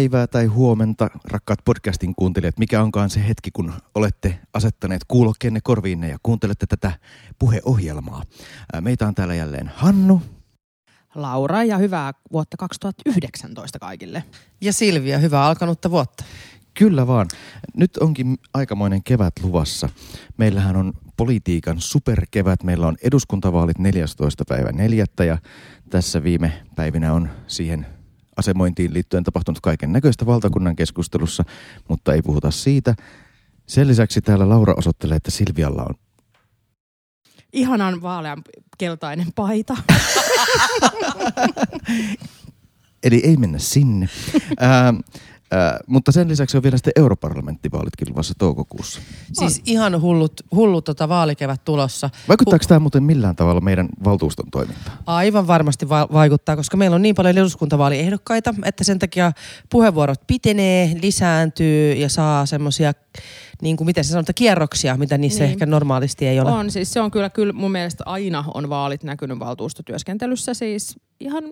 Päivää tai huomenta, rakkaat podcastin kuuntelijat. Mikä onkaan se hetki, kun olette asettaneet kuulokkeenne korviinne ja kuuntelette tätä puheohjelmaa. Meitä on täällä jälleen Hannu. Laura ja hyvää vuotta 2019 kaikille. Ja Silvia, hyvää alkanutta vuotta. Kyllä vaan. Nyt onkin aikamoinen kevät luvassa. Meillähän on politiikan superkevät. Meillä on eduskuntavaalit 14. päivä 4. ja tässä viime päivinä on siihen asemointiin liittyen tapahtunut kaiken näköistä valtakunnan keskustelussa, mutta ei puhuta siitä. Sen lisäksi täällä Laura osoittelee, että Silvialla on Ihanan vaalean keltainen paita. Eli ei mennä sinne. Ää, Äh, mutta sen lisäksi on vielä sitten europarlamenttivaalitkin luvassa toukokuussa. Siis ihan hullut, hullut tota vaalikevät tulossa. Vaikuttaako tämä muuten millään tavalla meidän valtuuston toimintaan? Aivan varmasti va- vaikuttaa, koska meillä on niin paljon eduskuntavaaliehdokkaita, että sen takia puheenvuorot pitenee, lisääntyy ja saa semmoisia niin kuin miten se sanotaan, kierroksia, mitä niissä niin. ehkä normaalisti ei ole. On, siis se on kyllä, kyllä mun mielestä aina on vaalit näkynyt valtuustotyöskentelyssä. Siis ihan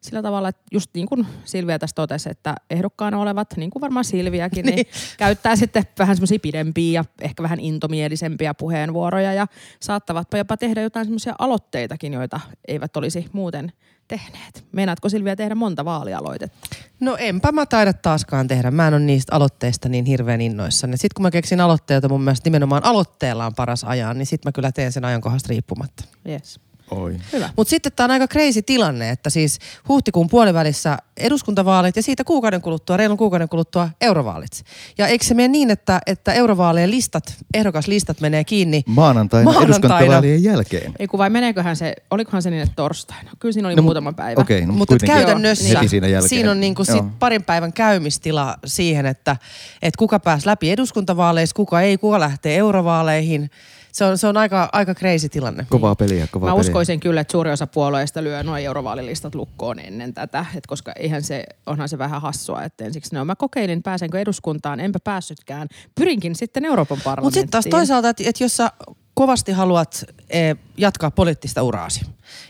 sillä tavalla, että just niin kuin Silvia tässä totesi, että ehdokkaana olevat, niin kuin varmaan Silviäkin, niin. niin käyttää sitten vähän semmoisia pidempiä ja ehkä vähän intomielisempiä puheenvuoroja ja saattavatpa jopa tehdä jotain semmoisia aloitteitakin, joita eivät olisi muuten tehneet. Meinaatko Silvia tehdä monta vaalialoitetta? No enpä mä taida taaskaan tehdä. Mä en ole niistä aloitteista niin hirveän innoissani. Sitten kun mä keksin aloitteita, mun mielestä nimenomaan aloitteella on paras ajan, niin sitten mä kyllä teen sen ajankohdasta riippumatta. Yes. Oi. Hyvä. Mutta sitten tämä on aika crazy tilanne, että siis huhtikuun puolivälissä eduskuntavaalit ja siitä kuukauden kuluttua, reilun kuukauden kuluttua eurovaalit. Ja eikö se mene niin, että, että eurovaalien listat, ehdokaslistat menee kiinni maanantaina, maanantaina. eduskuntavaalien jälkeen? Ei kun vai meneeköhän se, olikohan se niin, että torstaina? Kyllä siinä oli no, muutama päivä. Okay, no, mutta käytännössä heti siinä, jälkeen. siinä on niinku sit parin päivän käymistila siihen, että, että kuka pääsi läpi eduskuntavaaleissa, kuka ei, kuka lähtee eurovaaleihin – se on, se on aika, aika crazy tilanne. Kovaa peliä, kovaa Mä peliä. uskoisin kyllä, että suuri osa puolueista lyö nuo eurovaalilistat lukkoon ennen tätä, et koska eihän se, onhan se vähän hassua, että ensiksi ne on. Mä kokeilin, pääsenkö eduskuntaan, enpä päässytkään. Pyrinkin sitten Euroopan parlamenttiin. Mutta sitten taas toisaalta, että et jos sä kovasti haluat e, jatkaa poliittista uraasi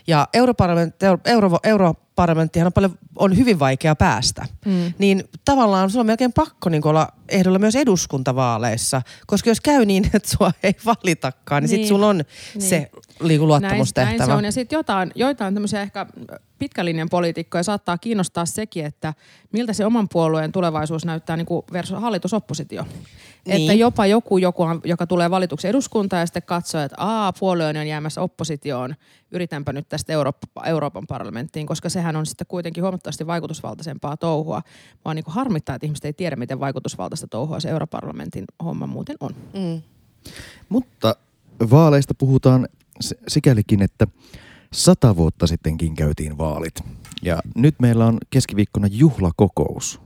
ja europarlamentti, euro, euro, euro parlamenttihan on, paljon, on hyvin vaikea päästä. Mm. Niin tavallaan sulla on melkein pakko niin olla ehdolla myös eduskuntavaaleissa, koska jos käy niin, että sua ei valitakaan, niin, niin. sitten sulla on niin. se liiku luottamustehtävä. Näin, näin se on. Ja sitten jotain, joitain tämmöisiä ehkä pitkälinjan poliitikkoja saattaa kiinnostaa sekin, että miltä se oman puolueen tulevaisuus näyttää niin kuin versus hallitusoppositio. Niin. Että jopa joku, joku, joka tulee valituksi eduskuntaan ja sitten katsoo, että aa, puolue on jäämässä oppositioon, yritänpä nyt tästä Eurooppa, Euroopan parlamenttiin, koska sehän on sitten kuitenkin huomattavasti vaikutusvaltaisempaa touhua. Vaan niin harmittaa, että ihmiset ei tiedä, miten vaikutusvaltaista touhua se Europarlamentin homma muuten on. Mm. Mutta vaaleista puhutaan sikälikin, että sata vuotta sittenkin käytiin vaalit. Ja nyt meillä on keskiviikkona juhlakokous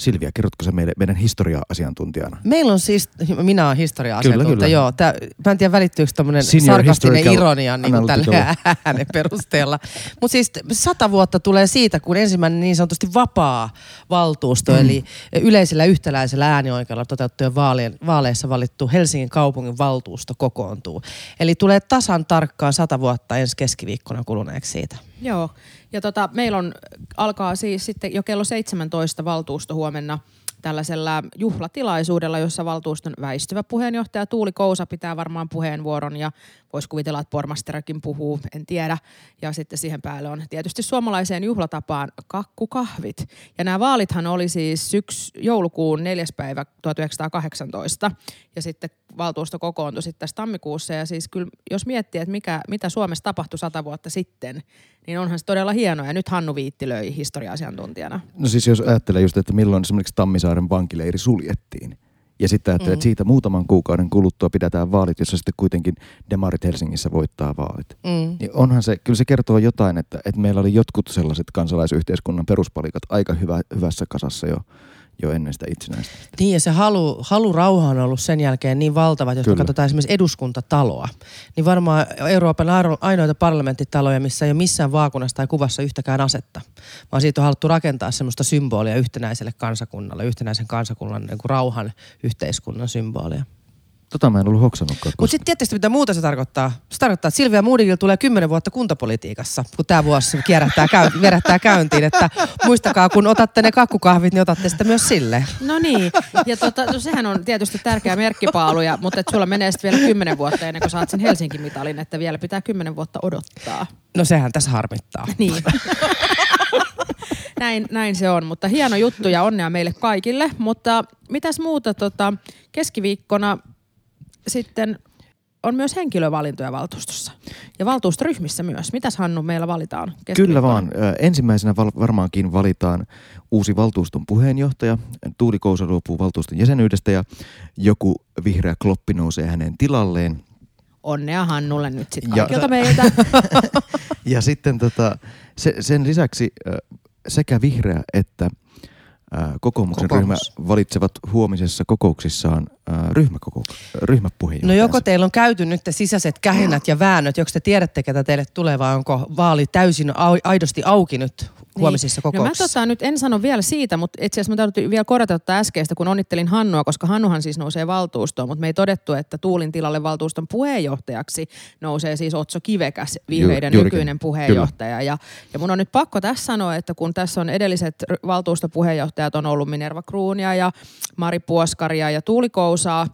Silvia, kerrotko se meille, meidän historia-asiantuntijana? Meillä on siis, minä olen historia-asiantuntija, kyllä, kyllä. joo. Tää, mä en tiedä välittyykö tämmöinen sarkastinen ironia niin tällä äänen perusteella. Mutta siis sata vuotta tulee siitä, kun ensimmäinen niin sanotusti vapaa valtuusto, mm. eli yleisellä yhtäläisellä äänioikeudella toteutettujen vaalien, vaaleissa valittu Helsingin kaupungin valtuusto kokoontuu. Eli tulee tasan tarkkaan sata vuotta ensi keskiviikkona kuluneeksi siitä. Joo, ja tota, meillä on, alkaa siis sitten jo kello 17 valtuusto huomenna tällaisella juhlatilaisuudella, jossa valtuuston väistyvä puheenjohtaja Tuuli Kousa pitää varmaan puheenvuoron ja voisi kuvitella, että pormasterakin puhuu, en tiedä. Ja sitten siihen päälle on tietysti suomalaiseen juhlatapaan kakkukahvit. Ja nämä vaalithan oli siis syks, joulukuun 4. päivä 1918 ja sitten valtuusto kokoontui sitten tässä tammikuussa. Ja siis kyllä, jos miettii, että mikä, mitä Suomessa tapahtui sata vuotta sitten, niin onhan se todella hienoa. Ja nyt Hannu Viitti löi historia-asiantuntijana. No siis jos ajattelee just, että milloin esimerkiksi Tammisaaren vankileiri suljettiin, ja sitten ajattelee, mm. että siitä muutaman kuukauden kuluttua pidetään vaalit, jossa sitten kuitenkin demarit Helsingissä voittaa vaalit. Mm. Niin onhan se, kyllä se kertoo jotain, että, että meillä oli jotkut sellaiset kansalaisyhteiskunnan peruspalikat aika hyvä, hyvässä kasassa jo jo ennen sitä itsenäistä. Niin ja se halu, halu rauha on ollut sen jälkeen niin valtava, että jos Kyllä. katsotaan esimerkiksi eduskuntataloa, niin varmaan Euroopan ainoita parlamenttitaloja, missä ei ole missään vaakunassa tai kuvassa yhtäkään asetta, vaan siitä on haluttu rakentaa semmoista symbolia yhtenäiselle kansakunnalle, yhtenäisen kansakunnan niin kuin rauhan yhteiskunnan symbolia. Tota mä en ollut hoksannutkaan. Mutta sitten tietysti mitä muuta se tarkoittaa. Se tarkoittaa, että Silvia Moodigilla tulee kymmenen vuotta kuntapolitiikassa, kun tämä vuosi kierrättää, käy, vierättää käyntiin. Että muistakaa, kun otatte ne kakkukahvit, niin otatte sitä myös sille. No niin, ja tota, no sehän on tietysti tärkeä merkkipaaluja, mutta että sulla menee sitten vielä kymmenen vuotta ennen kuin saat sen Helsingin mitalin, että vielä pitää kymmenen vuotta odottaa. No sehän tässä harmittaa. Niin. näin, näin se on, mutta hieno juttu ja onnea meille kaikille. Mutta mitäs muuta tota, keskiviikkona sitten on myös henkilövalintoja valtuustossa ja valtuustoryhmissä myös. Mitäs Hannu meillä valitaan? Kyllä vaan. Ensimmäisenä val- varmaankin valitaan uusi valtuuston puheenjohtaja. Tuuli Kousa luopuu valtuuston jäsenyydestä ja joku vihreä kloppi nousee hänen tilalleen. Onnea Hannulle nyt sitten kaikilta ja, meiltä. ja sitten tota, se, sen lisäksi sekä vihreä että kokoomuksen Kokoomus. ryhmä valitsevat huomisessa kokouksissaan ryhmäkoko, ryhmäpuheenjohtajansa. No joko teillä on käyty nyt te sisäiset kähinät ja väännöt, joko te tiedätte, ketä teille tulee vai onko vaali täysin aidosti auki nyt huomisissa niin. kokouksissa? No mä tota, nyt en sano vielä siitä, mutta itse asiassa mä täytyy vielä korjata tätä äskeistä, kun onnittelin Hannua, koska Hannuhan siis nousee valtuustoon, mutta me ei todettu, että Tuulin tilalle valtuuston puheenjohtajaksi nousee siis Otso Kivekäs, vihreiden Ju, nykyinen puheenjohtaja. Ja, ja mun on nyt pakko tässä sanoa, että kun tässä on edelliset valtuustopuheenjohtajat on ollut Minerva Kruunia ja Mari Puoskaria ja Tuuli Kousaa,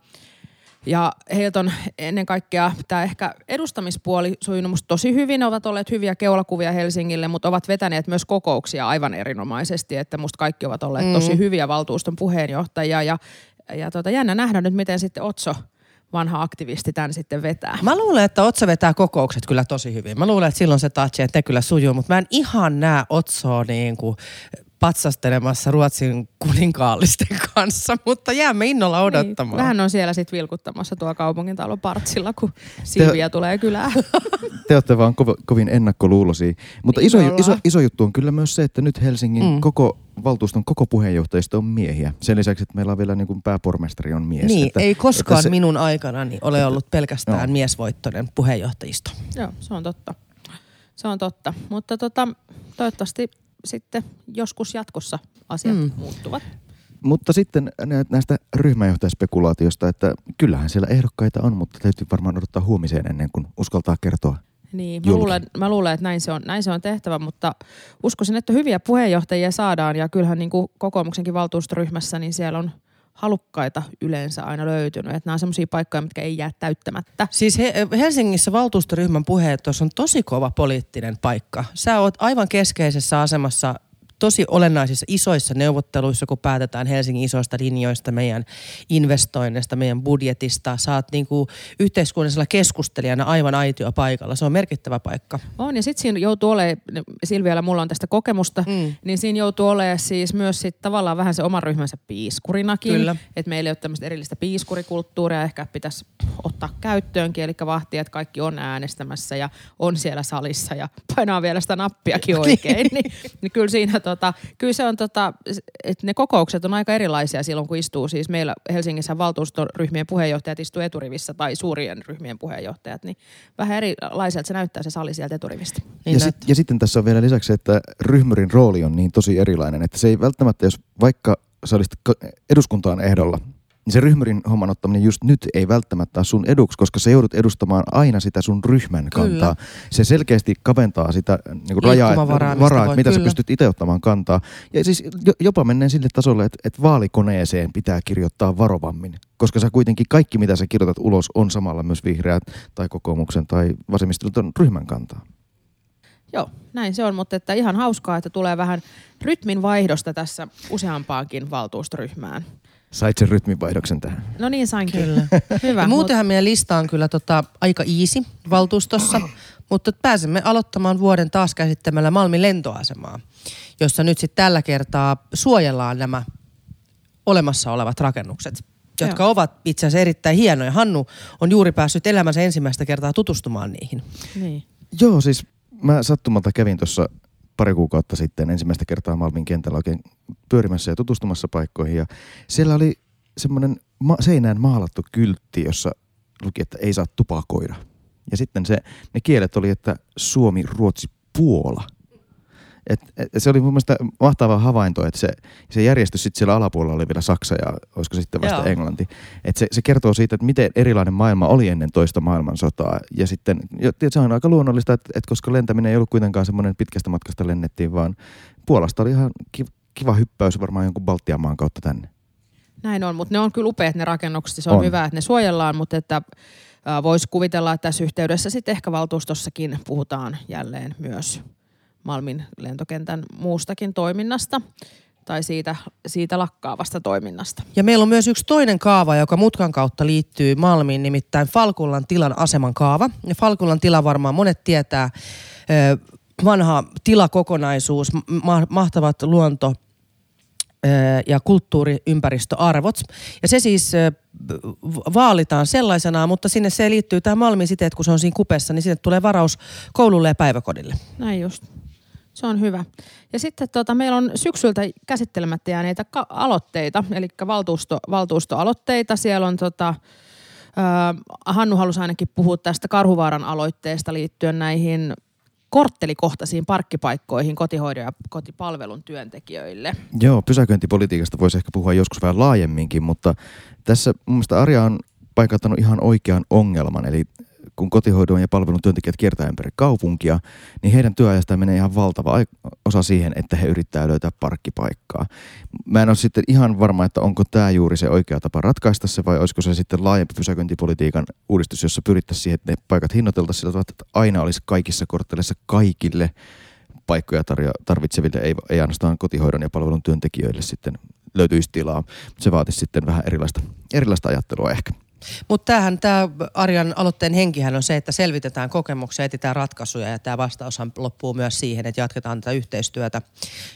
ja heiltä on ennen kaikkea tämä ehkä edustamispuoli sujunut musta tosi hyvin. Ne ovat olleet hyviä keulakuvia Helsingille, mutta ovat vetäneet myös kokouksia aivan erinomaisesti. Että musta kaikki ovat olleet mm. tosi hyviä valtuuston puheenjohtajia. Ja, ja tota, jännä nähdä nyt, miten sitten Otso vanha aktivisti tämän sitten vetää. Mä luulen, että Otso vetää kokoukset kyllä tosi hyvin. Mä luulen, että silloin se touch, että kyllä sujuu, mutta mä en ihan näe Otsoa niin kuin patsastelemassa Ruotsin kuninkaallisten kanssa, mutta jäämme innolla niin, odottamaan. Niin, vähän on siellä sitten vilkuttamassa tuo kaupungin talo partsilla, kun Silvia te, tulee kylään. Te olette vaan ko- kovin ennakkoluulosia. Mutta iso, iso, iso juttu on kyllä myös se, että nyt Helsingin mm. koko valtuuston koko puheenjohtajisto on miehiä. Sen lisäksi, että meillä on vielä niin kuin pääpormestari on mies. Niin, että, ei koskaan se, minun aikanani ole ollut pelkästään no. miesvoittoinen puheenjohtajisto. Joo, se on totta. Se on totta. Mutta tota, toivottavasti sitten joskus jatkossa asiat mm. muuttuvat. Mutta sitten näistä ryhmäjohtajaspekulaatiosta, että kyllähän siellä ehdokkaita on, mutta täytyy varmaan odottaa huomiseen ennen kuin uskaltaa kertoa niin, mä luulen, mä luulen, että näin se, on, näin se on tehtävä, mutta uskoisin, että hyviä puheenjohtajia saadaan ja kyllähän niin kuin kokoomuksenkin valtuustoryhmässä, niin siellä on halukkaita yleensä aina löytynyt. Että nämä on sellaisia paikkoja, mitkä ei jää täyttämättä. Siis he, Helsingissä valtuustoryhmän puheet on tosi kova poliittinen paikka. Sä oot aivan keskeisessä asemassa tosi olennaisissa isoissa neuvotteluissa, kun päätetään Helsingin isoista linjoista, meidän investoinneista, meidän budjetista. Saat niin kuin yhteiskunnallisella keskustelijana aivan aitio paikalla. Se on merkittävä paikka. On ja sitten siinä joutuu olemaan, Silvialla mulla on tästä kokemusta, mm. niin siinä joutuu olemaan siis myös sit tavallaan vähän se oman ryhmänsä piiskurinakin. Kyllä. Että meillä ei ole tämmöistä erillistä piiskurikulttuuria, ehkä pitäisi ottaa käyttöönkin, eli vahtia, että kaikki on äänestämässä ja on siellä salissa ja painaa vielä sitä nappiakin oikein. niin, niin kyllä siinä tota, kyllä se on, tota, että ne kokoukset on aika erilaisia silloin, kun istuu siis meillä Helsingissä valtuustoryhmien puheenjohtajat istuu eturivissä tai suurien ryhmien puheenjohtajat, niin vähän erilaiselta se näyttää se sali sieltä eturivistä. Niin ja, sit, ja sitten tässä on vielä lisäksi, että ryhmyrin rooli on niin tosi erilainen, että se ei välttämättä, jos vaikka sä olisit eduskuntaan ehdolla, niin se ryhmyrin homman ottaminen just nyt ei välttämättä ole sun eduksi, koska sä joudut edustamaan aina sitä sun ryhmän kantaa. Kyllä. Se selkeästi kaventaa sitä niin rajaa, että, varaa, että mitä kyllä. sä pystyt itse ottamaan kantaa. Ja siis jopa menneen sille tasolle, että, että vaalikoneeseen pitää kirjoittaa varovammin, koska sä kuitenkin kaikki, mitä sä kirjoitat ulos, on samalla myös vihreät tai kokoomuksen tai vasemmistoliiton ryhmän kantaa. Joo, näin se on, mutta että ihan hauskaa, että tulee vähän rytmin vaihdosta tässä useampaankin valtuustoryhmään. Sait sen rytminvaihdoksen tähän. No niin, sainkin. Kyllä. Hyvä. Ja muutenhan meidän lista on kyllä tota, aika easy valtuustossa, mutta pääsemme aloittamaan vuoden taas käsittämällä Malmin lentoasemaa, jossa nyt sitten tällä kertaa suojellaan nämä olemassa olevat rakennukset jotka Joo. ovat itse asiassa erittäin hienoja. Hannu on juuri päässyt elämänsä ensimmäistä kertaa tutustumaan niihin. Niin. Joo, siis mä sattumalta kävin tuossa pari kuukautta sitten ensimmäistä kertaa Malmin kentällä oikein pyörimässä ja tutustumassa paikkoihin. Ja siellä oli semmoinen ma- seinään maalattu kyltti, jossa luki, että ei saa tupakoida. Ja sitten se, ne kielet oli, että Suomi, Ruotsi, Puola. Et, et, se oli mun mielestä mahtava havainto, että se, se järjestys sitten siellä alapuolella oli vielä Saksa ja olisiko sitten vasta Joo. Englanti. Et se, se kertoo siitä, että miten erilainen maailma oli ennen toista maailmansotaa. Ja sitten se on aika luonnollista, että, että koska lentäminen ei ollut kuitenkaan semmoinen pitkästä matkasta lennettiin, vaan Puolasta oli ihan kiva hyppäys varmaan jonkun Baltian maan kautta tänne. Näin on, mutta ne on kyllä upeat ne rakennukset. Se on, on. hyvä, että ne suojellaan, mutta että voisi kuvitella, että tässä yhteydessä sitten ehkä valtuustossakin puhutaan jälleen myös Malmin lentokentän muustakin toiminnasta tai siitä, siitä lakkaavasta toiminnasta. Ja meillä on myös yksi toinen kaava, joka mutkan kautta liittyy Malmiin, nimittäin Falkullan tilan aseman kaava. Ja Falkullan tila varmaan monet tietää, vanha tilakokonaisuus, mahtavat luonto- ja kulttuuriympäristöarvot. Ja se siis vaalitaan sellaisenaan, mutta sinne se liittyy tämä Malmin siteet, kun se on siinä kupessa, niin sinne tulee varaus koululle ja päiväkodille. Näin just. Se on hyvä. Ja sitten tota, meillä on syksyltä käsittelemättä jääneitä ka- aloitteita, eli valtuusto, valtuustoaloitteita. Siellä on tota, äh, Hannu halusi ainakin puhua tästä Karhuvaaran aloitteesta liittyen näihin korttelikohtaisiin parkkipaikkoihin kotihoidon ja kotipalvelun työntekijöille. Joo, pysäköintipolitiikasta voisi ehkä puhua joskus vähän laajemminkin, mutta tässä mun mielestä Arja on paikattanut ihan oikean ongelman, eli kun kotihoidon ja palvelun työntekijät kiertää ympäri kaupunkia, niin heidän työajastaan menee ihan valtava osa siihen, että he yrittää löytää parkkipaikkaa. Mä en ole sitten ihan varma, että onko tämä juuri se oikea tapa ratkaista se vai olisiko se sitten laajempi pysäköintipolitiikan uudistus, jossa pyrittäisiin siihen, että ne paikat hinnoiteltaisiin sillä tavalla, että aina olisi kaikissa kortteleissa kaikille paikkoja tarvitseville, ei, ei ainoastaan kotihoidon ja palvelun työntekijöille sitten löytyisi tilaa. Se vaatisi sitten vähän erilaista, erilaista ajattelua ehkä. Mutta tämähän, tämä Arjan aloitteen henkihän on se, että selvitetään kokemuksia, etsitään ratkaisuja ja tämä vastaushan loppuu myös siihen, että jatketaan tätä yhteistyötä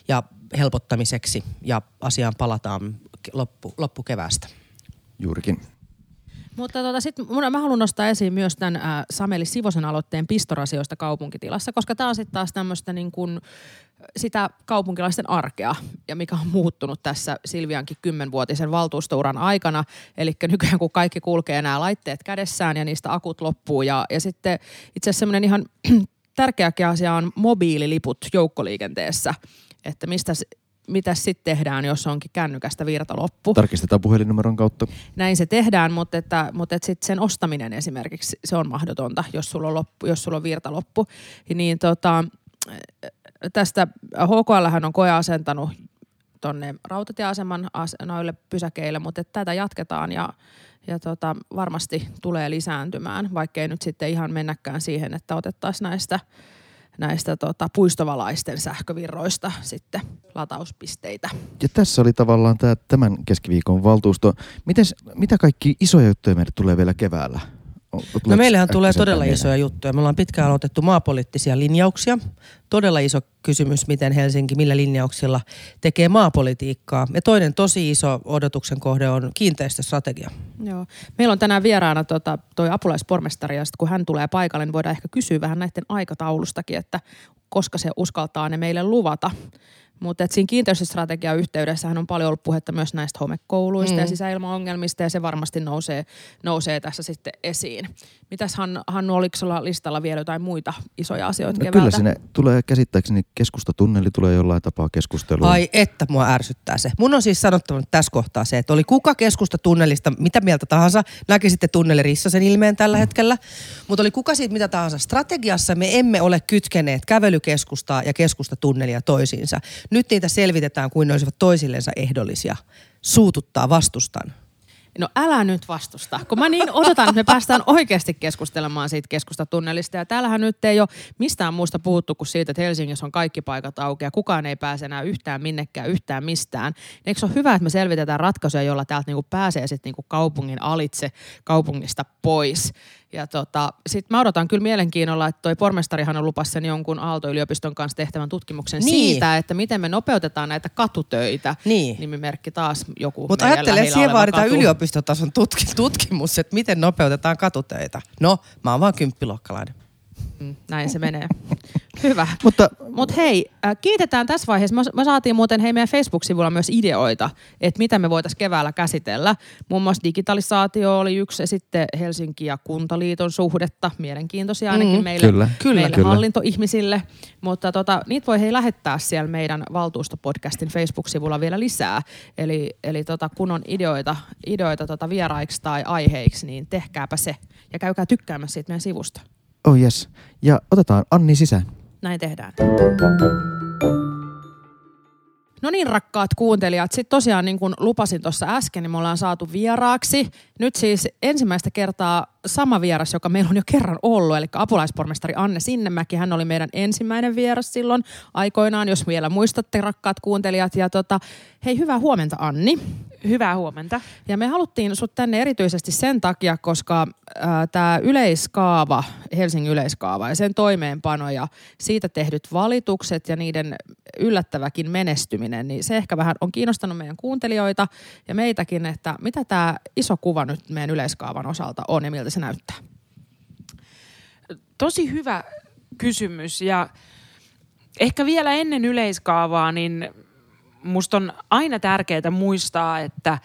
ja helpottamiseksi ja asiaan palataan loppu, loppukeväästä. Juurikin. Mutta tota, sit mä haluan nostaa esiin myös tämän ä, Sameli Sivosen aloitteen pistorasioista kaupunkitilassa, koska tämä on sitten taas tämmöistä niin kuin, sitä kaupunkilaisten arkea ja mikä on muuttunut tässä Silviankin kymmenvuotisen valtuustouran aikana. Eli nykyään kun kaikki kulkee nämä laitteet kädessään ja niistä akut loppuu ja, ja sitten itse asiassa semmoinen ihan tärkeäkin asia on mobiililiput joukkoliikenteessä, että mistä mitä sitten tehdään, jos onkin kännykästä virta loppu. Tarkistetaan puhelinnumeron kautta. Näin se tehdään, mutta, että, mutta että sit sen ostaminen esimerkiksi, se on mahdotonta, jos sulla on, loppu, jos sulla on virta loppu. Niin tota, tästä HKL on koeasentanut tuonne rautatieaseman as, noille pysäkeille, mutta että tätä jatketaan ja, ja tota, varmasti tulee lisääntymään, vaikkei nyt sitten ihan mennäkään siihen, että otettaisiin näistä – näistä tota, puistovalaisten sähkövirroista sitten latauspisteitä. Ja tässä oli tavallaan tämä, tämän keskiviikon valtuusto. Mites, mitä kaikki isoja juttuja meille tulee vielä keväällä? No meillähän tulee todella isoja juttuja. Me ollaan pitkään aloitettu maapoliittisia linjauksia. Todella iso kysymys, miten Helsinki, millä linjauksilla tekee maapolitiikkaa. Ja toinen tosi iso odotuksen kohde on kiinteistöstrategia. Joo. Meillä on tänään vieraana tota, toi apulaispormestari ja kun hän tulee paikalle, niin voidaan ehkä kysyä vähän näiden aikataulustakin, että koska se uskaltaa ne meille luvata. Mutta siinä kiinteistöstrategian yhteydessähän on paljon ollut puhetta myös näistä homekouluista mm. ja sisäilmaongelmista ja se varmasti nousee, nousee tässä sitten esiin. Mitäs Han, Hannu, oliko sulla listalla vielä jotain muita isoja asioita no, Kyllä sinne tulee käsittääkseni keskustatunneli tulee jollain tapaa keskustelua. Ai että mua ärsyttää se. Mun on siis sanottava tässä kohtaa se, että oli kuka keskustatunnelista mitä mieltä tahansa, näkisitte tunneli sen ilmeen tällä mm. hetkellä, mutta oli kuka siitä mitä tahansa. Strategiassa me emme ole kytkeneet kävelykeskustaa ja keskustatunnelia toisiinsa. Nyt niitä selvitetään kuin ne olisivat toisillensa ehdollisia. Suututtaa, vastustan. No älä nyt vastusta, kun mä niin odotan, että me päästään oikeasti keskustelemaan siitä keskustatunnelista. Ja täällähän nyt ei ole mistään muusta puhuttu kuin siitä, että Helsingissä on kaikki paikat auki ja kukaan ei pääse enää yhtään minnekään, yhtään mistään. Eikö se ole hyvä, että me selvitetään ratkaisuja, jolla täältä niinku pääsee sitten niinku kaupungin alitse, kaupungista pois. Ja tota, sit mä odotan kyllä mielenkiinnolla, että toi pormestarihan on lupassa sen jonkun Aalto-yliopiston kanssa tehtävän tutkimuksen niin. siitä, että miten me nopeutetaan näitä katutöitä. Niin. Nimimerkki taas joku Mutta ajattele, että siihen vaaditaan katu. yliopistotason tutki, tutkimus, että miten nopeutetaan katutöitä. No, mä oon vaan kymppiluokkalainen. Mm, näin se menee. Hyvä. Mutta Mut hei, äh, kiitetään tässä vaiheessa. Me, me saatiin muuten hei meidän Facebook-sivulla myös ideoita, että mitä me voitaisiin keväällä käsitellä. Muun muassa digitalisaatio oli yksi ja sitten Helsinki ja Kuntaliiton suhdetta. Mielenkiintoisia ainakin mm, meille, kyllä, kyllä, meille kyllä. hallintoihmisille. Mutta tota, niitä voi hei lähettää siellä meidän valtuustopodcastin Facebook-sivulla vielä lisää. Eli, eli tota, kun on ideoita, ideoita tota vieraiksi tai aiheiksi, niin tehkääpä se. Ja käykää tykkäämässä siitä meidän sivusta. Oh yes. Ja otetaan Anni sisään. Näin tehdään. No niin, rakkaat kuuntelijat. Sitten tosiaan niin kuin lupasin tuossa äsken, niin me ollaan saatu vieraaksi. Nyt siis ensimmäistä kertaa sama vieras, joka meillä on jo kerran ollut, eli apulaispormestari Anne Sinnemäki. Hän oli meidän ensimmäinen vieras silloin aikoinaan, jos vielä muistatte, rakkaat kuuntelijat. Ja tota, hei, hyvää huomenta Anni. Hyvää huomenta. Ja me haluttiin sut tänne erityisesti sen takia, koska äh, tämä yleiskaava, Helsingin yleiskaava ja sen toimeenpano ja siitä tehdyt valitukset ja niiden yllättäväkin menestyminen, niin se ehkä vähän on kiinnostanut meidän kuuntelijoita ja meitäkin, että mitä tämä iso kuva nyt meidän yleiskaavan osalta on ja miltä se näyttää? Tosi hyvä kysymys ja ehkä vielä ennen yleiskaavaa, niin musta on aina tärkeää muistaa, että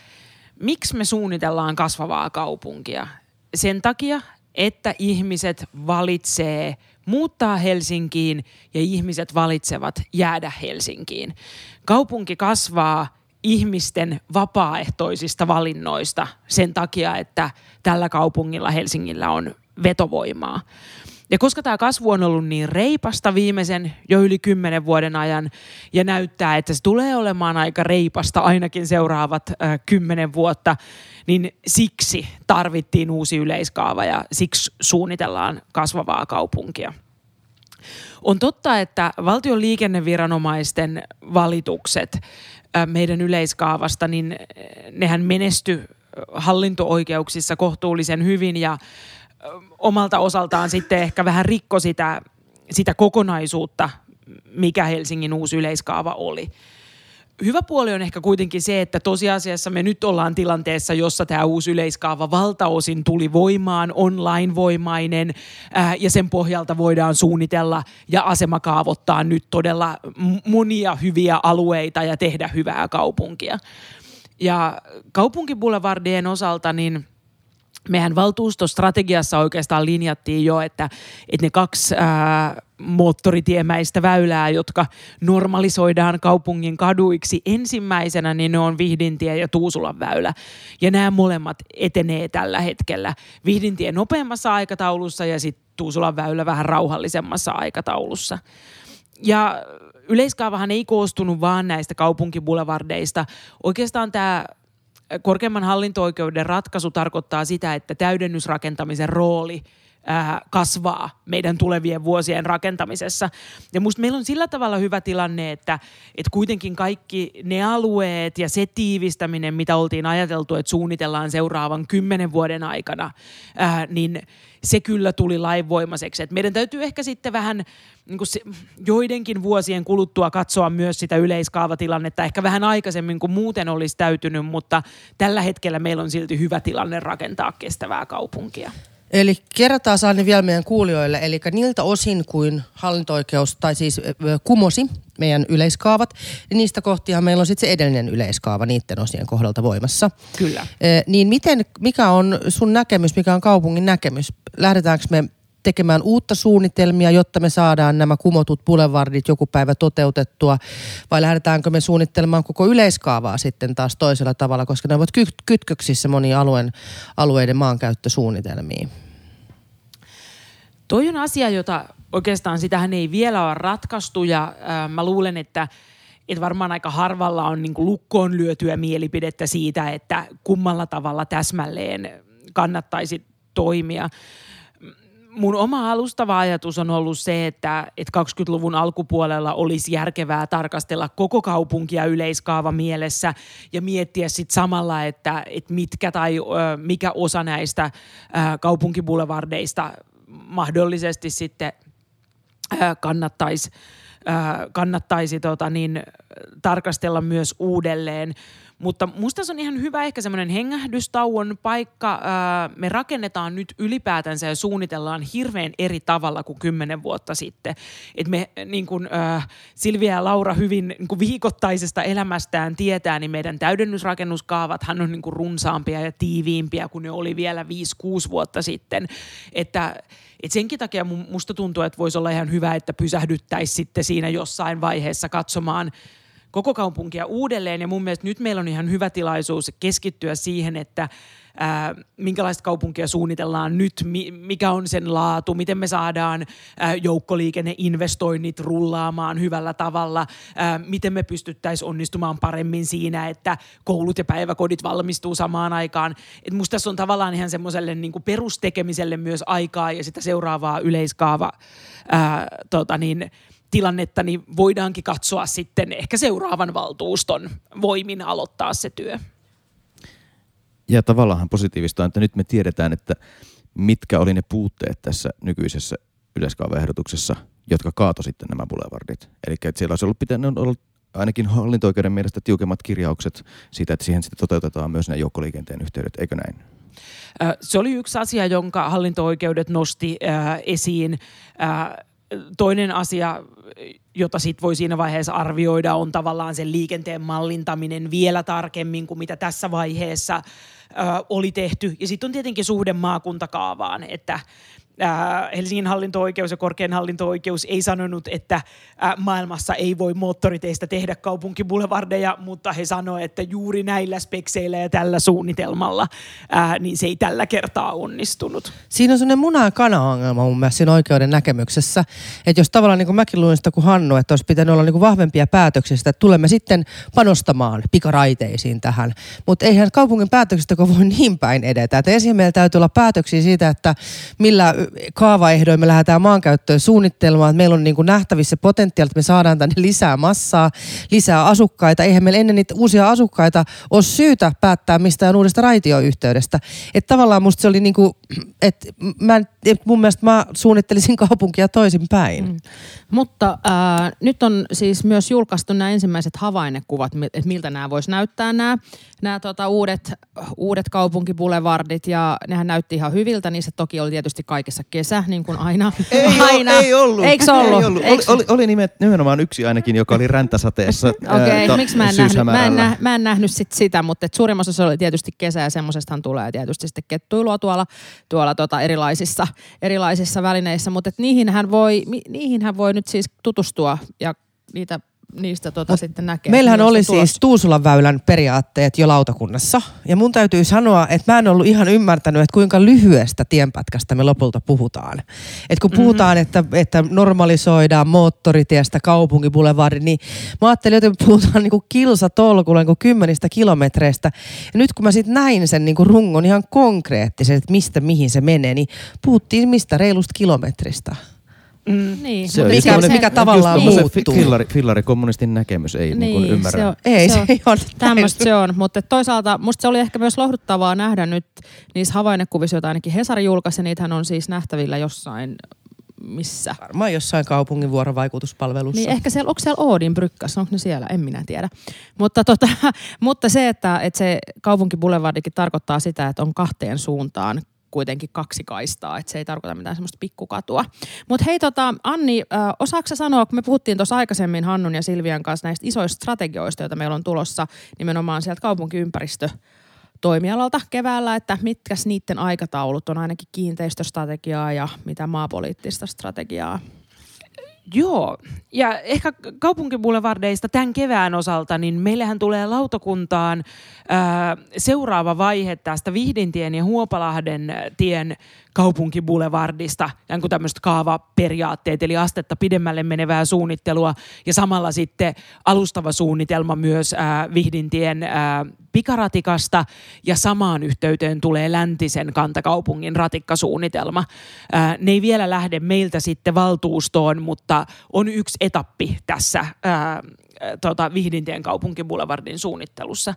miksi me suunnitellaan kasvavaa kaupunkia. Sen takia, että ihmiset valitsee muuttaa Helsinkiin ja ihmiset valitsevat jäädä Helsinkiin. Kaupunki kasvaa ihmisten vapaaehtoisista valinnoista sen takia, että tällä kaupungilla Helsingillä on vetovoimaa. Ja koska tämä kasvu on ollut niin reipasta viimeisen jo yli kymmenen vuoden ajan ja näyttää, että se tulee olemaan aika reipasta ainakin seuraavat kymmenen vuotta, niin siksi tarvittiin uusi yleiskaava ja siksi suunnitellaan kasvavaa kaupunkia. On totta, että valtion liikenneviranomaisten valitukset meidän yleiskaavasta, niin nehän menesty hallinto-oikeuksissa kohtuullisen hyvin ja omalta osaltaan sitten ehkä vähän rikko sitä, sitä kokonaisuutta, mikä Helsingin uusi yleiskaava oli. Hyvä puoli on ehkä kuitenkin se, että tosiasiassa me nyt ollaan tilanteessa, jossa tämä uusi yleiskaava valtaosin tuli voimaan, online-voimainen, ää, ja sen pohjalta voidaan suunnitella ja asemakaavottaa nyt todella monia hyviä alueita ja tehdä hyvää kaupunkia. Ja kaupunkibulevardien osalta niin – mehän valtuustostrategiassa oikeastaan linjattiin jo, että, että ne kaksi ää, moottoritiemäistä väylää, jotka normalisoidaan kaupungin kaduiksi ensimmäisenä, niin ne on Vihdintie ja Tuusulan väylä. Ja nämä molemmat etenee tällä hetkellä. Vihdintie nopeammassa aikataulussa ja sitten Tuusulan väylä vähän rauhallisemmassa aikataulussa. Ja yleiskaavahan ei koostunut vaan näistä kaupunkiboulevardeista. Oikeastaan tämä korkeimman hallinto-oikeuden ratkaisu tarkoittaa sitä, että täydennysrakentamisen rooli kasvaa meidän tulevien vuosien rakentamisessa. Ja musta meillä on sillä tavalla hyvä tilanne, että, että kuitenkin kaikki ne alueet ja se tiivistäminen, mitä oltiin ajateltu, että suunnitellaan seuraavan kymmenen vuoden aikana, ää, niin se kyllä tuli lainvoimaiseksi. Et meidän täytyy ehkä sitten vähän niin kuin se, joidenkin vuosien kuluttua katsoa myös sitä yleiskaavatilannetta ehkä vähän aikaisemmin kuin muuten olisi täytynyt, mutta tällä hetkellä meillä on silti hyvä tilanne rakentaa kestävää kaupunkia. Eli kerrataan Sanni vielä meidän kuulijoille, eli niiltä osin kuin hallinto-oikeus, tai siis kumosi meidän yleiskaavat, niin niistä kohtia meillä on sitten se edellinen yleiskaava niiden osien kohdalta voimassa. Kyllä. niin miten, mikä on sun näkemys, mikä on kaupungin näkemys? Lähdetäänkö me tekemään uutta suunnitelmia, jotta me saadaan nämä kumotut boulevardit joku päivä toteutettua, vai lähdetäänkö me suunnittelemaan koko yleiskaavaa sitten taas toisella tavalla, koska ne ovat kytköksissä moniin alueen, alueiden maankäyttösuunnitelmiin? Toi on asia, jota oikeastaan sitähän ei vielä ole ratkaistu ja äh, mä luulen, että että varmaan aika harvalla on niin lukkoon lyötyä mielipidettä siitä, että kummalla tavalla täsmälleen kannattaisi toimia. Mun oma alustava ajatus on ollut se, että, että 20-luvun alkupuolella olisi järkevää tarkastella koko kaupunkia yleiskaava mielessä ja miettiä sitten samalla, että, että mitkä tai mikä osa näistä ö, kaupunkiboulevardeista mahdollisesti sitten kannattaisi kannattaisi tota niin, tarkastella myös uudelleen. Mutta musta se on ihan hyvä ehkä semmoinen hengähdystauon paikka. Me rakennetaan nyt ylipäätänsä ja suunnitellaan hirveän eri tavalla kuin kymmenen vuotta sitten. Et me, niin kuin Silvia ja Laura hyvin niin kuin viikoittaisesta elämästään tietää, niin meidän täydennysrakennuskaavathan on niin kuin runsaampia ja tiiviimpiä kuin ne oli vielä 5-6 vuotta sitten. Että et senkin takia musta tuntuu, että voisi olla ihan hyvä, että pysähdyttäisiin sitten siinä jossain vaiheessa katsomaan – koko kaupunkia uudelleen. Ja mun mielestä nyt meillä on ihan hyvä tilaisuus keskittyä siihen, että ää, minkälaista kaupunkia suunnitellaan nyt, mi, mikä on sen laatu, miten me saadaan ää, joukkoliikenneinvestoinnit rullaamaan hyvällä tavalla, ää, miten me pystyttäisiin onnistumaan paremmin siinä, että koulut ja päiväkodit valmistuu samaan aikaan. Et musta tässä on tavallaan ihan semmoiselle niin perustekemiselle myös aikaa ja sitä seuraavaa yleiskaava ää, tota niin, tilannetta, niin voidaankin katsoa sitten ehkä seuraavan valtuuston voimin aloittaa se työ. Ja tavallaan positiivista on, että nyt me tiedetään, että mitkä oli ne puutteet tässä nykyisessä yleiskaavaehdotuksessa, jotka kaato sitten nämä boulevardit. Eli että siellä olisi ollut pitänyt olla ainakin hallinto-oikeuden mielestä tiukemmat kirjaukset siitä, että siihen sitten toteutetaan myös nämä joukkoliikenteen yhteydet, eikö näin? Se oli yksi asia, jonka hallinto-oikeudet nosti äh, esiin. Äh, toinen asia, jota sit voi siinä vaiheessa arvioida, on tavallaan sen liikenteen mallintaminen vielä tarkemmin kuin mitä tässä vaiheessa ö, oli tehty. Ja sitten on tietenkin suhde maakuntakaavaan, että Helsingin hallinto-oikeus ja korkein hallinto-oikeus ei sanonut, että maailmassa ei voi moottoriteistä tehdä kaupunkiboulevardeja, mutta he sanoivat, että juuri näillä spekseillä ja tällä suunnitelmalla, niin se ei tällä kertaa onnistunut. Siinä on sellainen muna- ja kana-ongelma mun mielestä siinä oikeuden näkemyksessä, että jos tavallaan niin kuin mäkin luin sitä kuin Hannu, että olisi pitänyt olla niin kuin vahvempia päätöksiä, että tulemme sitten panostamaan pikaraiteisiin tähän, mutta eihän kaupungin päätöksistä voi niin päin edetä. Että ensin meillä täytyy olla päätöksiä siitä, että millä kaavaehdoin me lähdetään maankäyttöön suunnittelemaan, että meillä on niin kuin nähtävissä potentiaalit, että me saadaan tänne lisää massaa, lisää asukkaita. Eihän meillä ennen niitä uusia asukkaita ole syytä päättää mistään uudesta raitioyhteydestä. Että tavallaan musta se oli niin kuin, että mä, mun mielestä mä suunnittelisin kaupunkia toisinpäin. Mm. Mutta äh, nyt on siis myös julkaistu nämä ensimmäiset havainnekuvat, että miltä nämä voisi näyttää nämä, nämä tota, uudet, uudet kaupunkibulevardit ja nehän näytti ihan hyviltä. Niissä toki oli tietysti kaikessa kesä, niin kuin aina. Ei, aina. Ei ollut. Eikö ollut? Ei ollut. Oli, oli, oli nimet, nimenomaan yksi ainakin, joka oli räntäsateessa. Okei, okay, miksi mä en, nähnyt, mä, en nä, mä en nähnyt sit sitä, mutta suurimmassa se oli tietysti kesä ja semmoisestahan tulee tietysti sitten kettuilua tuolla, tuolla tota erilaisissa, erilaisissa välineissä, mutta niihinhän voi, niihinhän voi nyt siis tutustua ja niitä niistä tota sitten näkee. Meillähän oli siis Tuusulan väylän periaatteet jo lautakunnassa. Ja mun täytyy sanoa, että mä en ollut ihan ymmärtänyt, että kuinka lyhyestä tienpätkästä me lopulta puhutaan. Et kun mm-hmm. puhutaan, että, että normalisoidaan moottoritiestä kaupunkibulevardi, niin mä ajattelin, että me puhutaan niinku kilsatolkulla niinku kymmenistä kilometreistä. Ja nyt kun mä sitten näin sen niinku rungon ihan konkreettisesti, että mistä mihin se menee, niin puhuttiin mistä reilusta kilometristä. Mm. Niin, se mikä, se, mikä tavallaan niin. muuttuu. Fillari, fillari kommunistin näkemys ei niin, niin ymmärrä. Se on, ei, se, se on. Tämmöistä se on, mutta toisaalta musta se oli ehkä myös lohduttavaa nähdä nyt niissä havainnekuvissa, joita ainakin Hesari julkaisi, niitähän on siis nähtävillä jossain missä? Varmaan jossain kaupungin vuorovaikutuspalvelussa. Niin ehkä siellä, onko siellä Oodin brykkässä, onko ne siellä, en minä tiedä. Mutta, tota, mutta se, että, että se kaupunkiboulevardikin tarkoittaa sitä, että on kahteen suuntaan kuitenkin kaksi kaistaa, että se ei tarkoita mitään semmoista pikkukatua. Mutta hei tota, Anni, osaako sanoa, kun me puhuttiin tuossa aikaisemmin Hannun ja Silvian kanssa näistä isoista strategioista, joita meillä on tulossa nimenomaan sieltä kaupunkiympäristö toimialalta keväällä, että mitkä niiden aikataulut on ainakin kiinteistöstrategiaa ja mitä maapoliittista strategiaa Joo, ja ehkä kaupunkiboulevardeista tämän kevään osalta, niin meillähän tulee lautakuntaan ää, seuraava vaihe tästä Vihdintien ja Huopalahden tien kaupunkiboulevardista, niin kuin tämmöistä kaavaperiaatteet, eli astetta pidemmälle menevää suunnittelua, ja samalla sitten alustava suunnitelma myös ää, Vihdintien ää, pikaratikasta, ja samaan yhteyteen tulee läntisen kantakaupungin ratikkasuunnitelma. Ää, ne ei vielä lähde meiltä sitten valtuustoon, mutta on yksi etappi tässä ää, tota, Vihdintien kaupunkiboulevardin suunnittelussa.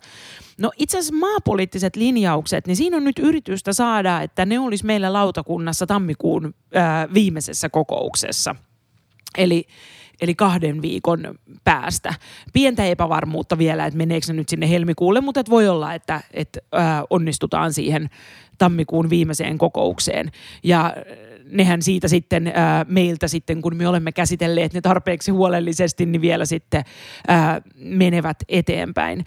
No itse asiassa maapoliittiset linjaukset, niin siinä on nyt yritystä saada, että ne olisi meillä lautakunnassa tammikuun ää, viimeisessä kokouksessa. Eli eli kahden viikon päästä. Pientä epävarmuutta vielä, että meneekö nyt sinne helmikuulle, mutta et voi olla, että, että ää, onnistutaan siihen tammikuun viimeiseen kokoukseen. Ja nehän siitä sitten ää, meiltä sitten, kun me olemme käsitelleet ne tarpeeksi huolellisesti, niin vielä sitten ää, menevät eteenpäin.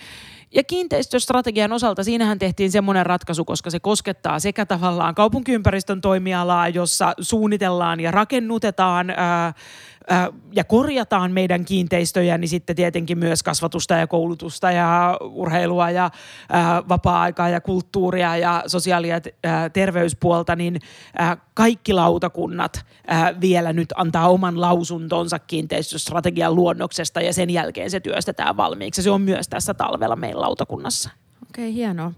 Ja kiinteistöstrategian osalta siinähän tehtiin semmoinen ratkaisu, koska se koskettaa sekä tavallaan kaupunkiympäristön toimialaa, jossa suunnitellaan ja rakennutetaan ja korjataan meidän kiinteistöjä, niin sitten tietenkin myös kasvatusta ja koulutusta ja urheilua ja vapaa-aikaa ja kulttuuria ja sosiaali- ja terveyspuolta, niin kaikki lautakunnat vielä nyt antaa oman lausuntonsa kiinteistöstrategian luonnoksesta ja sen jälkeen se työstetään valmiiksi. Se on myös tässä talvella meidän lautakunnassa. Okei, okay, hienoa.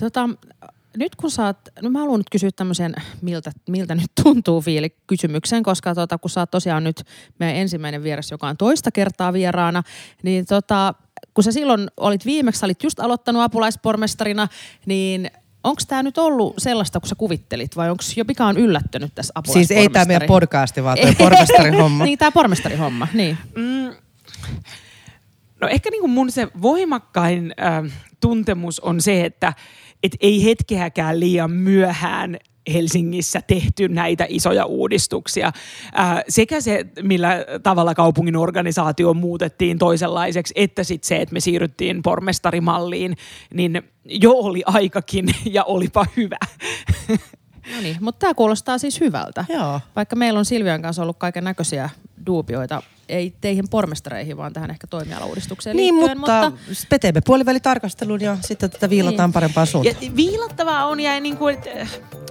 Tota, nyt kun sä oot, no mä haluan nyt kysyä tämmöisen, miltä, miltä nyt tuntuu fiili kysymyksen, koska tota, kun sä oot tosiaan nyt meidän ensimmäinen vieras, joka on toista kertaa vieraana, niin tota, kun sä silloin olit viimeksi, sä olit just aloittanut apulaispormestarina, niin Onko tämä nyt ollut sellaista, kun sä kuvittelit, vai onko jo mikä on yllättynyt tässä apulaispormestari? Siis ei tämä meidän podcasti, vaan tämä pormestarihomma. niin, tämä pormestarihomma, niin. Mm, no ehkä niinku mun se voimakkain äh, tuntemus on se, että et ei hetkeäkään liian myöhään Helsingissä tehty näitä isoja uudistuksia. Ää, sekä se, millä tavalla kaupungin organisaatio muutettiin toisenlaiseksi, että sitten se, että me siirryttiin pormestarimalliin, niin jo oli aikakin ja olipa hyvä. No niin, mutta tämä kuulostaa siis hyvältä. Joo. Vaikka meillä on Silvian kanssa ollut kaiken näköisiä duubioita, ei teihin pormestareihin, vaan tähän ehkä toimialauudistukseen niin, liittyen. mutta, mutta... peteemme puolivälitarkastelun ja sitten tätä viilataan niin. parempaan suuntaan. Ja viilattavaa on ja niin kuin, että,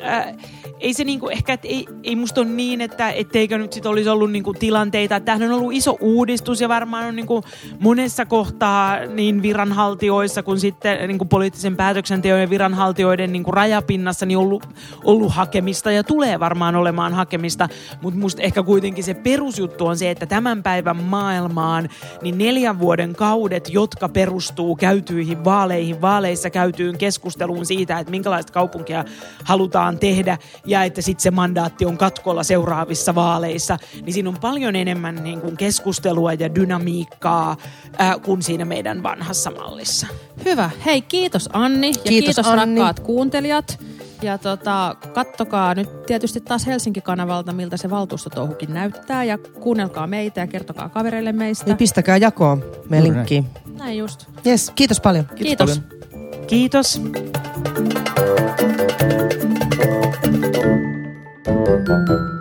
äh, ei se niin kuin ehkä, että ei, ei musta ole niin, että etteikö nyt sit olisi ollut niin kuin tilanteita. Että tämähän on ollut iso uudistus ja varmaan on niin kuin monessa kohtaa niin viranhaltioissa kuin sitten niin kuin poliittisen päätöksenteon ja viranhaltioiden niin kuin rajapinnassa niin ollut, ollut hakemista ja tulee varmaan olemaan hakemista. Mutta musta ehkä kuitenkin se perusjuttu on se, että tämän päivän maailmaan niin neljän vuoden kaudet, jotka perustuu käytyihin vaaleihin, vaaleissa käytyyn keskusteluun siitä, että minkälaista kaupunkia halutaan tehdä ja että sitten se mandaatti on katkolla seuraavissa vaaleissa, niin siinä on paljon enemmän niin kuin keskustelua ja dynamiikkaa ää, kuin siinä meidän vanhassa mallissa. Hyvä. Hei, kiitos Anni ja kiitos, kiitos Anni. rakkaat kuuntelijat. Ja tota, kattokaa nyt tietysti taas Helsinki-kanavalta, miltä se valtuustotouhukin näyttää. Ja kuunnelkaa meitä ja kertokaa kavereille meistä. Ja pistäkää jakoon me linkkiin. Näin just. Yes, kiitos paljon. Kiitos. Kiitos. Paljon. kiitos.